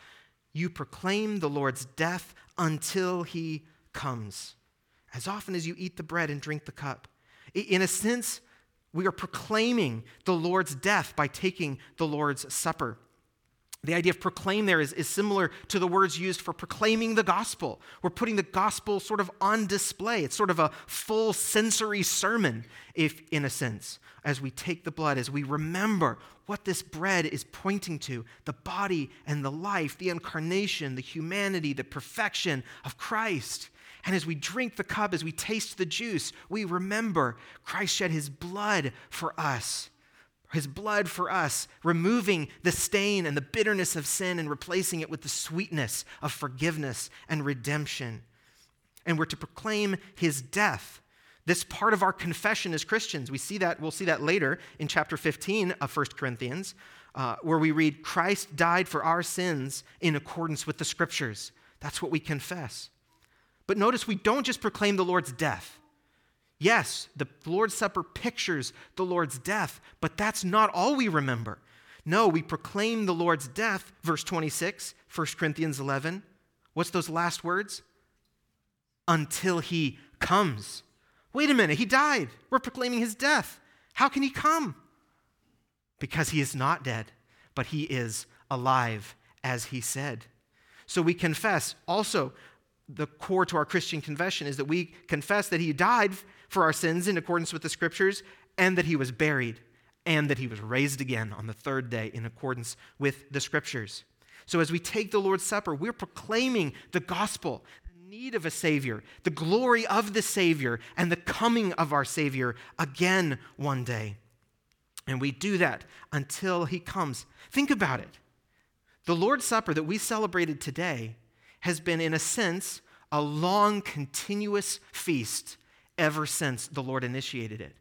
you proclaim the Lord's death until he comes. As often as you eat the bread and drink the cup. In a sense, we are proclaiming the Lord's death by taking the Lord's Supper. The idea of proclaim there is, is similar to the words used for proclaiming the gospel. We're putting the gospel sort of on display. It's sort of a full sensory sermon, if in a sense, as we take the blood, as we remember what this bread is pointing to the body and the life, the incarnation, the humanity, the perfection of Christ. And as we drink the cup, as we taste the juice, we remember Christ shed his blood for us his blood for us, removing the stain and the bitterness of sin and replacing it with the sweetness of forgiveness and redemption. And we're to proclaim his death. This part of our confession as Christians, we see that, we'll see that later in chapter 15 of 1 Corinthians, uh, where we read, Christ died for our sins in accordance with the scriptures. That's what we confess. But notice we don't just proclaim the Lord's death. Yes, the Lord's Supper pictures the Lord's death, but that's not all we remember. No, we proclaim the Lord's death, verse 26, 1 Corinthians 11. What's those last words? Until he comes. Wait a minute, he died. We're proclaiming his death. How can he come? Because he is not dead, but he is alive, as he said. So we confess also the core to our Christian confession is that we confess that he died for our sins in accordance with the scriptures, and that he was buried, and that he was raised again on the third day in accordance with the scriptures. So as we take the Lord's Supper, we're proclaiming the gospel, the need of a Savior, the glory of the Savior, and the coming of our Savior again one day. And we do that until he comes. Think about it. The Lord's Supper that we celebrated today has been, in a sense, a long, continuous feast ever since the Lord initiated it.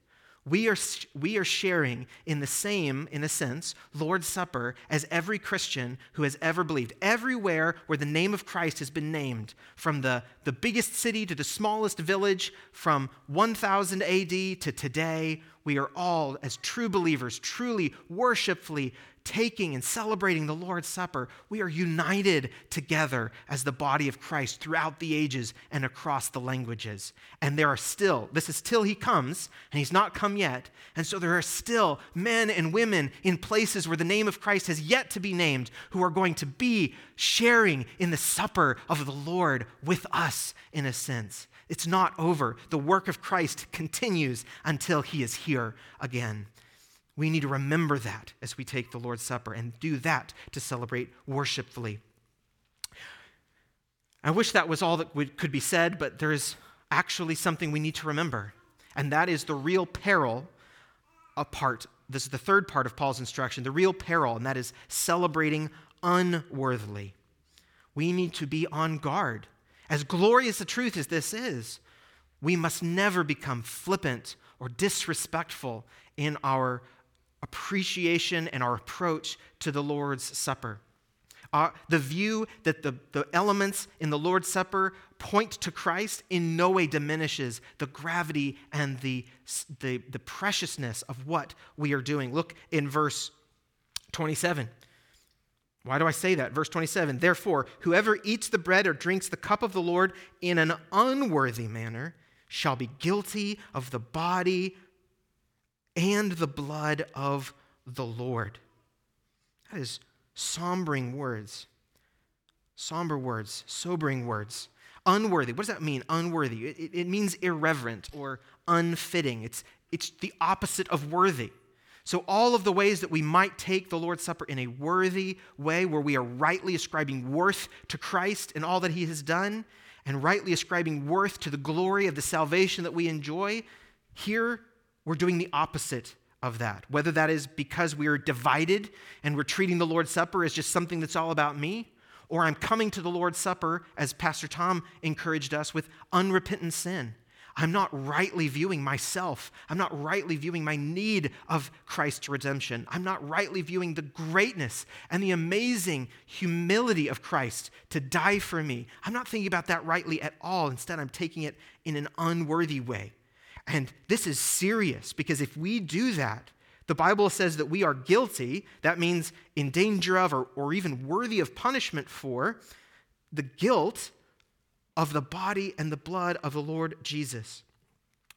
We are, we are sharing in the same, in a sense, Lord's Supper as every Christian who has ever believed. Everywhere where the name of Christ has been named, from the, the biggest city to the smallest village, from 1000 AD to today, we are all, as true believers, truly worshipfully taking and celebrating the Lord's Supper, we are united together as the body of Christ throughout the ages and across the languages. And there are still, this is till he comes, and he's not come yet. And so there are still men and women in places where the name of Christ has yet to be named who are going to be sharing in the supper of the Lord with us, in a sense. It's not over. The work of Christ continues until he is here again. We need to remember that as we take the Lord's Supper and do that to celebrate worshipfully. I wish that was all that could be said, but there is actually something we need to remember, and that is the real peril a part. This is the third part of Paul's instruction, the real peril, and that is celebrating unworthily. We need to be on guard. As glorious a truth as this is, we must never become flippant or disrespectful in our appreciation and our approach to the Lord's Supper. Uh, the view that the, the elements in the Lord's Supper point to Christ in no way diminishes the gravity and the, the, the preciousness of what we are doing. Look in verse 27. Why do I say that? Verse 27 Therefore, whoever eats the bread or drinks the cup of the Lord in an unworthy manner shall be guilty of the body and the blood of the Lord. That is sombering words. Somber words, sobering words. Unworthy. What does that mean? Unworthy. It, it, means irreverent or unfitting. It's, it's the opposite of worthy. So, all of the ways that we might take the Lord's Supper in a worthy way, where we are rightly ascribing worth to Christ and all that he has done, and rightly ascribing worth to the glory of the salvation that we enjoy, here we're doing the opposite of that. Whether that is because we are divided and we're treating the Lord's Supper as just something that's all about me, or I'm coming to the Lord's Supper, as Pastor Tom encouraged us, with unrepentant sin I'm not rightly viewing myself. I'm not rightly viewing my need of Christ's redemption. I'm not rightly viewing the greatness and the amazing humility of Christ to die for me. I'm not thinking about that rightly at all. Instead, I'm taking it in an unworthy way. And this is serious because if we do that, the Bible says that we are guilty. That means in danger of or, or even worthy of punishment for the guilt of the body and the blood of the Lord Jesus.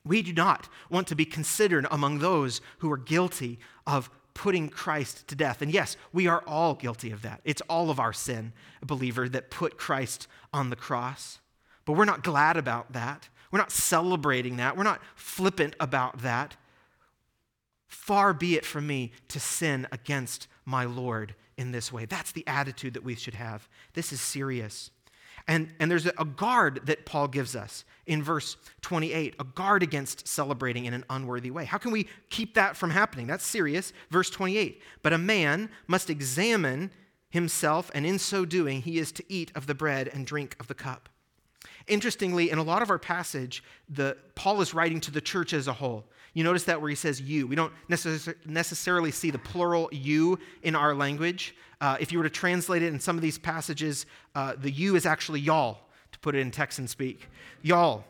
We do not want to be considered among those who are guilty of putting Christ to death. And yes, we are all guilty of that. It's all of our sin, believer, that put Christ on the cross. But we're not glad about that. We're not celebrating that. We're not flippant about that. Far be it from me to sin against my Lord in this way. That's the attitude that we should have. This is serious. And, and there's a guard that Paul gives us in verse 28 a guard against celebrating in an unworthy way. How can we keep that from happening? That's serious. Verse 28 But a man must examine himself, and in so doing, he is to eat of the bread and drink of the cup. Interestingly, in a lot of our passage, the, Paul is writing to the church as a whole. You notice that where he says you. We don't necess- necessarily see the plural you in our language. Uh, if you were to translate it in some of these passages, uh, the you is actually y'all, to put it in Texan speak. Y'all.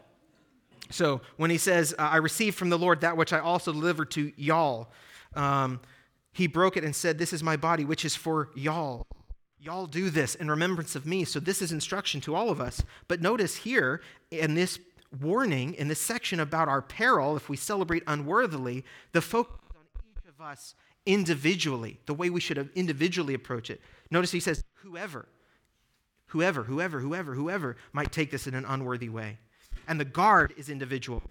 So when he says, I received from the Lord that which I also delivered to y'all, um, he broke it and said, This is my body, which is for y'all. Y'all do this in remembrance of me. So this is instruction to all of us. But notice here in this warning, in this section about our peril, if we celebrate unworthily, the focus on each of us individually, the way we should individually approach it. Notice he says, whoever, whoever, whoever, whoever, whoever might take this in an unworthy way. And the guard is individual.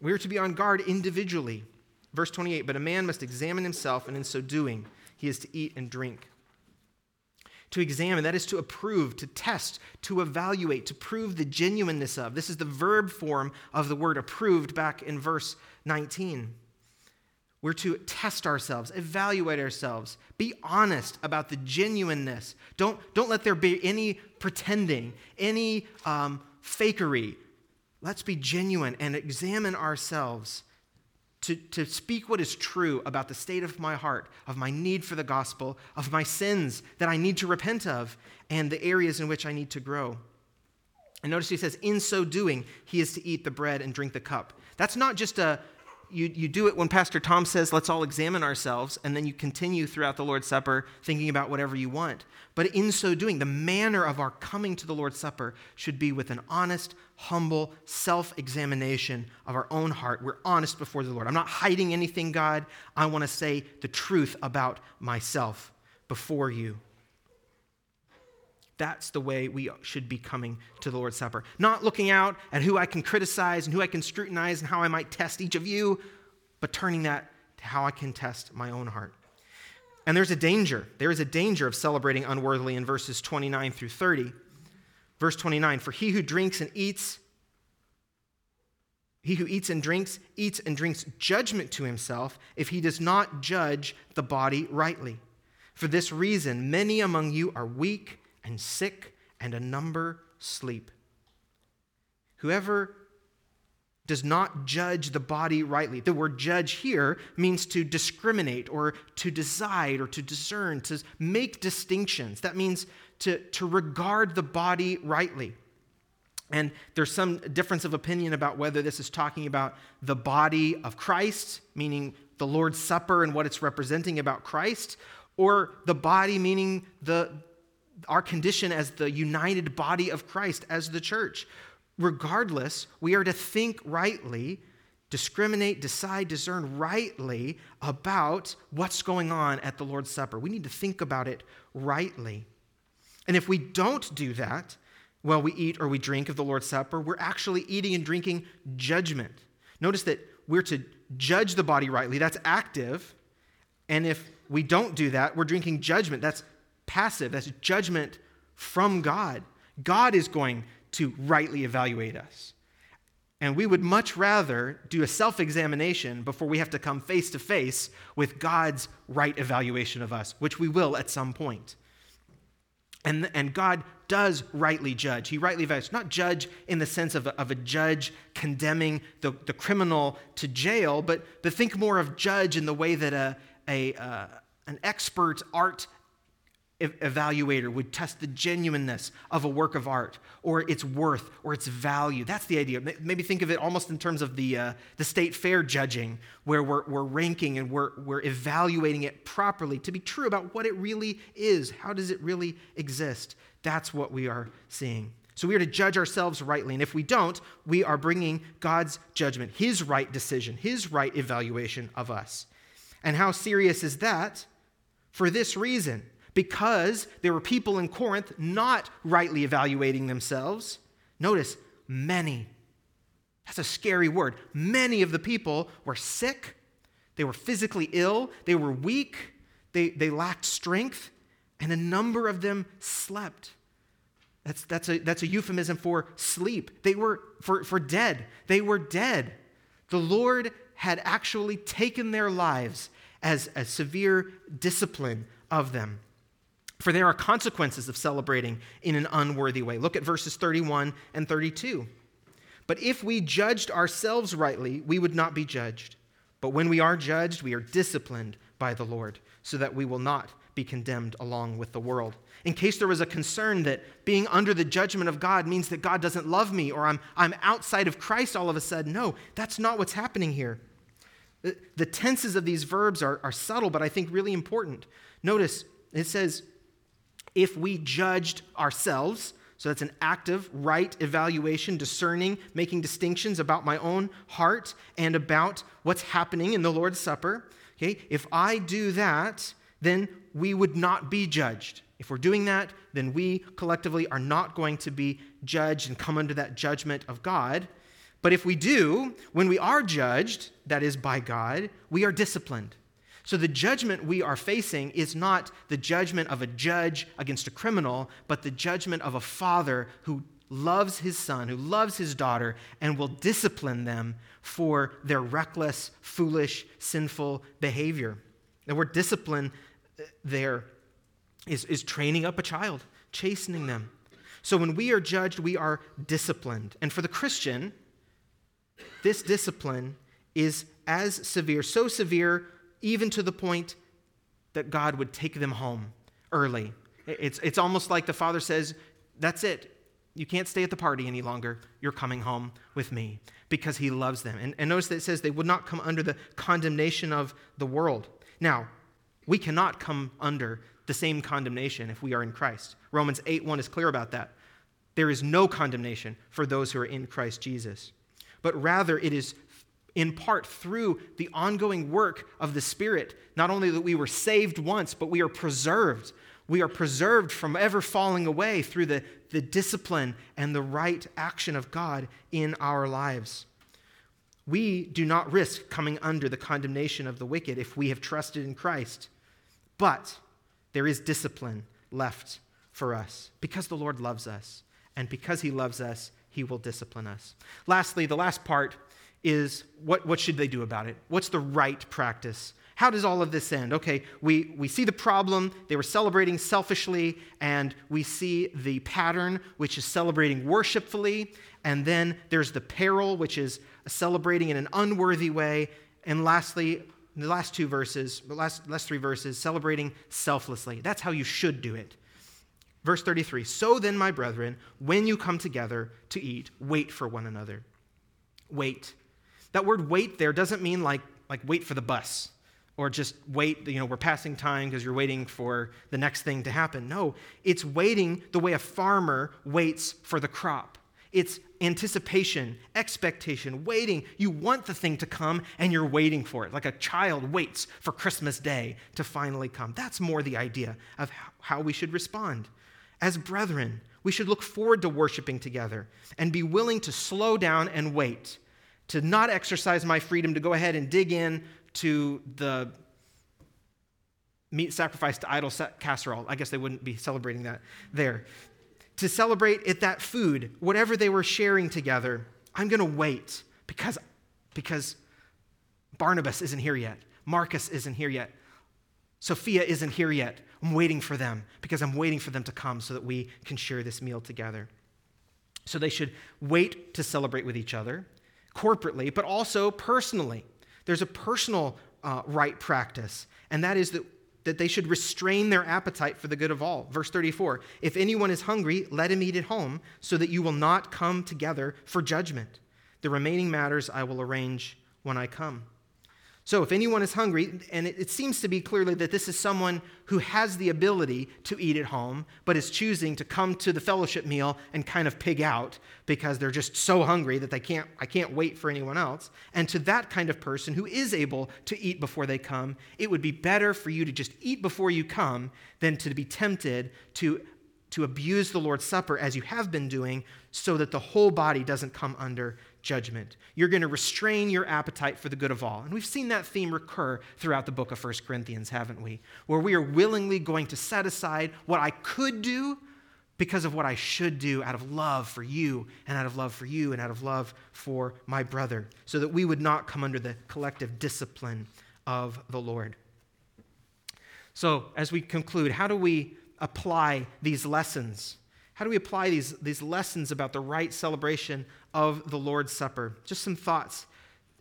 We are to be on guard individually. Verse 28 But a man must examine himself, and in so doing, he is to eat and drink. To examine, that is to approve, to test, to evaluate, to prove the genuineness of. This is the verb form of the word approved back in verse 19. We're to test ourselves, evaluate ourselves, be honest about the genuineness. Don't, don't let there be any pretending, any um, fakery. Let's be genuine and examine ourselves to, to speak what is true about the state of my heart, of my need for the gospel, of my sins that I need to repent of, and the areas in which I need to grow. And notice he says, in so doing, he is to eat the bread and drink the cup. That's not just a, you, you do it when Pastor Tom says, let's all examine ourselves, and then you continue throughout the Lord's Supper thinking about whatever you want. But in so doing, the manner of our coming to the Lord's Supper should be with an honest, humble self examination of our own heart. We're honest before the Lord. I'm not hiding anything, God. I want to say the truth about myself before you. That's the way we should be coming to the Lord's Supper. Not looking out at who I can criticize and who I can scrutinize and how I might test each of you, but turning that to how I can test my own heart. And there's a danger. There is a danger of celebrating unworthily in verses 29 through 30. Verse 29 For he who drinks and eats, he who eats and drinks, eats and drinks judgment to himself if he does not judge the body rightly. For this reason, many among you are weak and sick, and a number sleep. Whoever does not judge the body rightly. The word judge here means to discriminate or to decide or to discern, to make distinctions. That means to, to regard the body rightly. And there's some difference of opinion about whether this is talking about the body of Christ, meaning the Lord's Supper and what it's representing about Christ, or the body meaning the, our condition as the united body of Christ, as the church. Regardless, we are to think rightly, discriminate, decide, discern rightly about what's going on at the Lord's Supper. We need to think about it rightly. And if we don't do that, while we eat or we drink of the Lord's Supper, we're actually eating and drinking judgment. Notice that we're to judge the body rightly, that's active. And if we don't do that, we're drinking judgment, that's passive, that's judgment from God. God is going to rightly evaluate us. And we would much rather do a self examination before we have to come face to face with God's right evaluation of us, which we will at some point. And, and God does rightly judge. He rightly evaluates, not judge in the sense of a, of a judge condemning the, the criminal to jail, but, but think more of judge in the way that a, a, uh, an expert art evaluator would test the genuineness of a work of art or its worth or its value. That's the idea. Maybe think of it almost in terms of the, uh, the state fair judging, where we're, we're ranking and we're, we're evaluating it properly to be true about what it really is. How does it really exist? That's what we are seeing. So we are to judge ourselves rightly. And if we don't, we are bringing God's judgment, His right decision, His right evaluation of us. And how serious is that? For this reason because there were people in Corinth not rightly evaluating themselves. Notice, many. That's a scary word. Many of the people were sick, they were physically ill, they were weak, they, they lacked strength, and a number of them slept. That's, that's, a, that's a euphemism for sleep. They were for, for dead. They were dead. The Lord had actually taken their lives as a severe discipline of them. For there are consequences of celebrating in an unworthy way. Look at verses 31 and 32. But if we judged ourselves rightly, we would not be judged. But when we are judged, we are disciplined by the Lord, so that we will not be condemned along with the world. In case there was a concern that being under the judgment of God means that God doesn't love me or I'm, I'm outside of Christ all of a sudden, no, that's not what's happening here. The, the tenses of these verbs are, are subtle, but I think really important. Notice it says, if we judged ourselves, so that's an active, right evaluation, discerning, making distinctions about my own heart and about what's happening in the Lord's Supper. Okay, if I do that, then we would not be judged. If we're doing that, then we collectively are not going to be judged and come under that judgment of God. But if we do, when we are judged, that is by God, we are disciplined. So the judgment we are facing is not the judgment of a judge against a criminal, but the judgment of a father who loves his son, who loves his daughter, and will discipline them for their reckless, foolish, sinful behavior. The word discipline uh, there is, is training up a child, chastening them. So when we are judged, we are disciplined. And for the Christian, this discipline is as severe, so severe even to the point that God would take them home early. It's, it's almost like the father says, That's it. You can't stay at the party any longer. You're coming home with me because he loves them. And, and notice that it says they would not come under the condemnation of the world. Now, we cannot come under the same condemnation if we are in Christ. Romans 8 1 is clear about that. There is no condemnation for those who are in Christ Jesus. But rather, it is in part through the ongoing work of the Spirit, not only that we were saved once, but we are preserved. We are preserved from ever falling away through the, the discipline and the right action of God in our lives. We do not risk coming under the condemnation of the wicked if we have trusted in Christ. But there is discipline left for us because the Lord loves us. And because he loves us, he will discipline us. Lastly, the last part is what, what should they do about it? What's the right practice? How does all of this end? Okay, we, we see the problem. They were celebrating selfishly, and we see the pattern, which is celebrating worshipfully. And then there's the peril, which is celebrating in an unworthy way. And lastly, the last two verses, the last, last three verses, celebrating selflessly. That's how you should do it. Verse 33 So then, my brethren, when you come together to eat, wait for one another. Wait. That word wait there doesn't mean like, like wait for the bus or just wait, you know, we're passing time because you're waiting for the next thing to happen. No, it's waiting the way a farmer waits for the crop. It's anticipation, expectation, waiting. You want the thing to come and you're waiting for it, like a child waits for Christmas Day to finally come. That's more the idea of how we should respond. As brethren, we should look forward to worshiping together and be willing to slow down and wait, to not exercise my freedom to go ahead and dig in to the meat sacrifice to idol casserole. I guess they wouldn't be celebrating that there to celebrate at that food, whatever they were sharing together, I'm going to wait because, because Barnabas isn't here yet. Marcus isn't here yet. Sophia isn't here yet. I'm waiting for them because I'm waiting for them to come so that we can share this meal together. So they should wait to celebrate with each other corporately, but also personally. There's a personal uh, right practice, and that is that that they should restrain their appetite for the good of all. Verse 34 If anyone is hungry, let him eat at home, so that you will not come together for judgment. The remaining matters I will arrange when I come. So, if anyone is hungry, and it, seems to be clearly that this is someone who has the ability to eat at home, but is choosing to come to the fellowship meal and kind of pig out because they're just so hungry that they can't, I can't wait for anyone else. And to that kind of person who is able to eat before they come, it would be better for you to just eat before you come than to be tempted to to abuse the Lord's Supper as you have been doing so that the whole body doesn't come under judgment. You're going to restrain your appetite for the good of all. And we've seen that theme recur throughout the book of 1 Corinthians, haven't we? Where we are willingly going to set aside what I could do because of what I should do out of love for you and out of love for you and out of love for my brother, so that we would not come under the collective discipline of the Lord. So, as we conclude, how do we apply these lessons? How do we apply these, these lessons about the right celebration of the Lord's Supper? Just some thoughts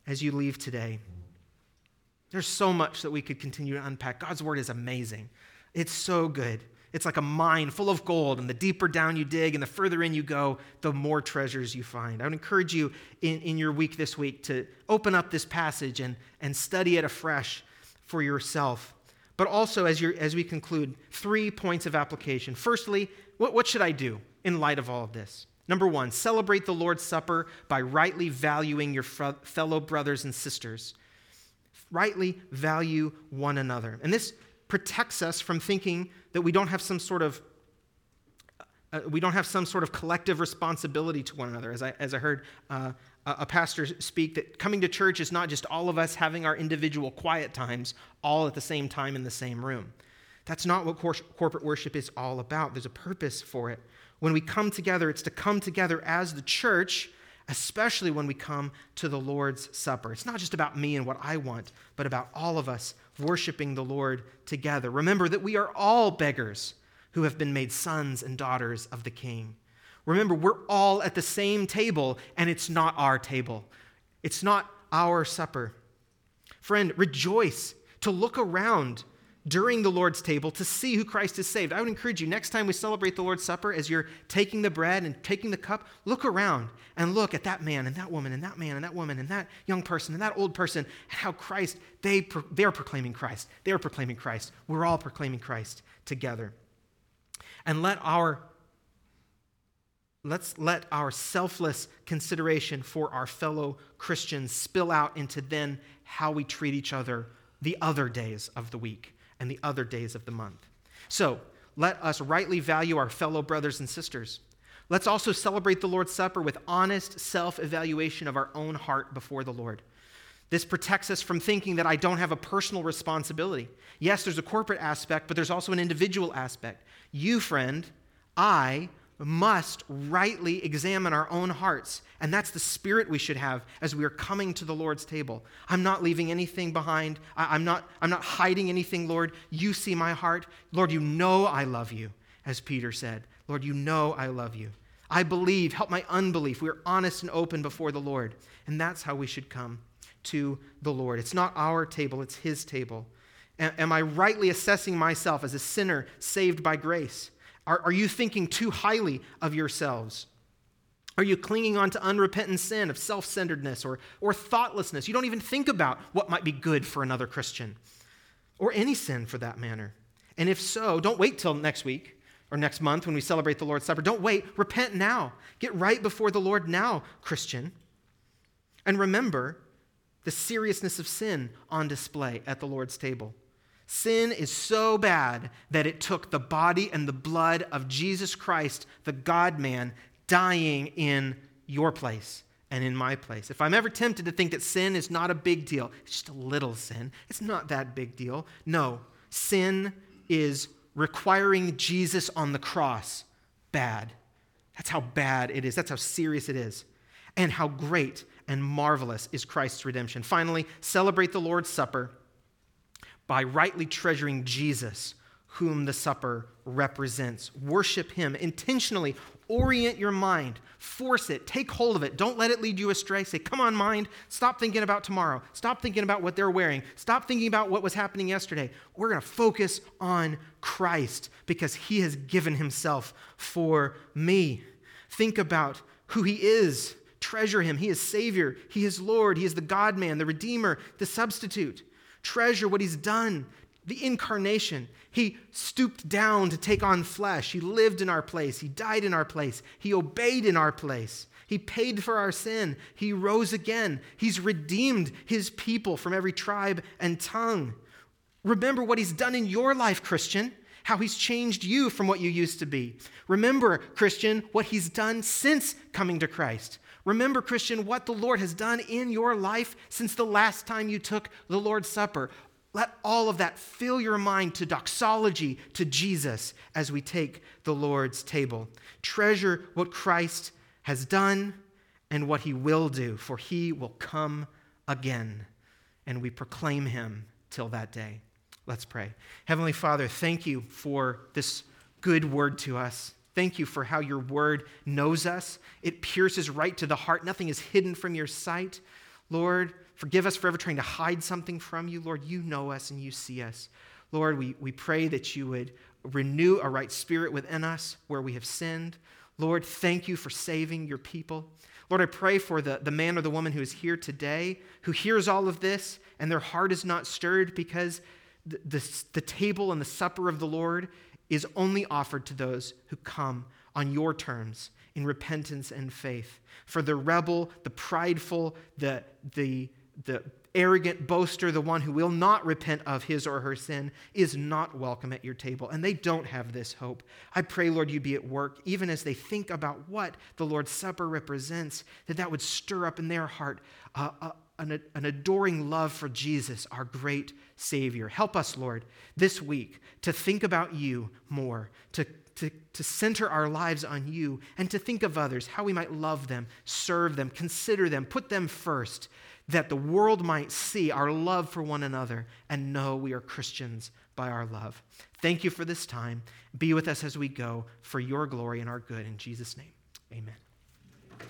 as you leave today. There's so much that we could continue to unpack. God's word is amazing. It's so good. It's like a mine full of gold, and the deeper down you dig and the further in you go, the more treasures you find. I would encourage you in, in your week this week to open up this passage and, and study it afresh for yourself. But also, as, you as we conclude, three points of application. Firstly, what, what should I do in light of all of this? Number one, celebrate the Lord's Supper by rightly valuing your fellow brothers and sisters. Rightly value one another. And this protects us from thinking that we don't have some sort of uh, we don't have some sort of collective responsibility to one another. As I, as I heard uh, a pastor speak, that coming to church is not just all of us having our individual quiet times all at the same time in the same room. That's not what cor- corporate worship is all about. There's a purpose for it. When we come together, it's to come together as the church, especially when we come to the Lord's Supper. It's not just about me and what I want, but about all of us worshiping the Lord together. Remember that we are all beggars who have been made sons and daughters of the King. Remember, we're all at the same table, and it's not our table. It's not our supper. Friend, rejoice to look around during the Lord's table to see who Christ has saved. I would encourage you next time we celebrate the Lord's Supper, as you're taking the bread and taking the cup, look around and look at that man and that woman and that man and that woman and that young person and that old person and how Christ, they, they're proclaiming Christ. They're proclaiming Christ. We're all proclaiming Christ together. And let our let's let our selfless consideration for our fellow Christians spill out into then how we treat each other the other days of the week and the other days of the month. So, let us rightly value our fellow brothers and sisters. Let's also celebrate the Lord's Supper with honest self evaluation of our own heart before the Lord. This protects us from thinking that I don't have a personal responsibility. Yes, there's a corporate aspect, but there's also an individual aspect. You, friend, I must rightly examine our own hearts. And that's the spirit we should have as we are coming to the Lord's table. I'm not leaving anything behind. I, am not, I'm not hiding anything, Lord. You see my heart. Lord, you know I love you, as Peter said. Lord, you know I love you. I believe. Help my unbelief. We're honest and open before the Lord. And that's how we should come to the Lord. It's not our table, it's His table. Am I rightly assessing myself as a sinner saved by grace? Are, are you thinking too highly of yourselves? Are you clinging on to unrepentant sin of self centeredness or, or thoughtlessness? You don't even think about what might be good for another Christian or any sin for that matter. And if so, don't wait till next week. or next month when we celebrate the Lord's Supper. Don't wait. Repent now. Get right before the Lord now, Christian. And remember the seriousness of sin on display at the Lord's table. Sin is so bad that it took the body and the blood of Jesus Christ, the God man, dying in your place and in my place. If I'm ever tempted to think that sin is not a big deal, it's just a little sin, it's not that big deal. No, sin is requiring Jesus on the cross bad. That's how bad it is. That's how serious it is. And how great and marvelous is Christ's redemption. Finally, celebrate the Lord's Supper by rightly treasuring Jesus, whom the supper represents. Worship him intentionally. Orient your mind. Force it. Take hold of it. Don't let it lead you astray. Say, Come on, mind. Stop thinking about tomorrow. Stop thinking about what they're wearing. Stop thinking about what was happening yesterday. We're going to focus on Christ because he has given himself for me. Think about who he is. Treasure him. He is Savior. He is Lord. He is the God man, the Redeemer, the substitute. Treasure what he's done, the incarnation. He stooped down to take on flesh. He lived in our place. He died in our place. He obeyed in our place. He paid for our sin. He rose again. He's redeemed his people from every tribe and tongue. Remember what he's done in your life, Christian, how he's changed you from what you used to be. Remember, Christian, what he's done since coming to Christ. Remember, Christian, what the Lord has done in your life since the last time you took the Lord's Supper. Let all of that fill your mind to doxology to Jesus as we take the Lord's table. Treasure what Christ has done and what he will do, for he will come again. And we proclaim him till that day. Let's pray. Heavenly Father, thank you for this good word to us. Thank you for how your word knows us. It pierces right to the heart. Nothing is hidden from your sight. Lord, forgive us for ever trying to hide something from you. Lord, you know us and you see us. Lord, we, we pray that you would renew a right spirit within us where we have sinned. Lord, thank you for saving your people. Lord, I pray for the, the man or the woman who is here today who hears all of this and their heart is not stirred because the, the, the table and the supper of the Lord is only offered to those who come on your terms in repentance and faith. For the rebel, the prideful, the, the, the arrogant boaster, the one who will not repent of his or her sin, is not welcome at your table, and they don't have this hope. I pray, Lord, you be at work, even as they think about what the Lord's Supper represents, that that would stir up in their heart uh, uh, an, an adoring love for Jesus, our great Savior. Help us, Lord, this week to think about you more, to, to, to center our lives on you, and to think of others, how we might love them, serve them, consider them, put them first, that the world might see our love for one another and know we are Christians by our love. Thank you for this time. Be with us as we go for your glory and our good. In Jesus' name, amen.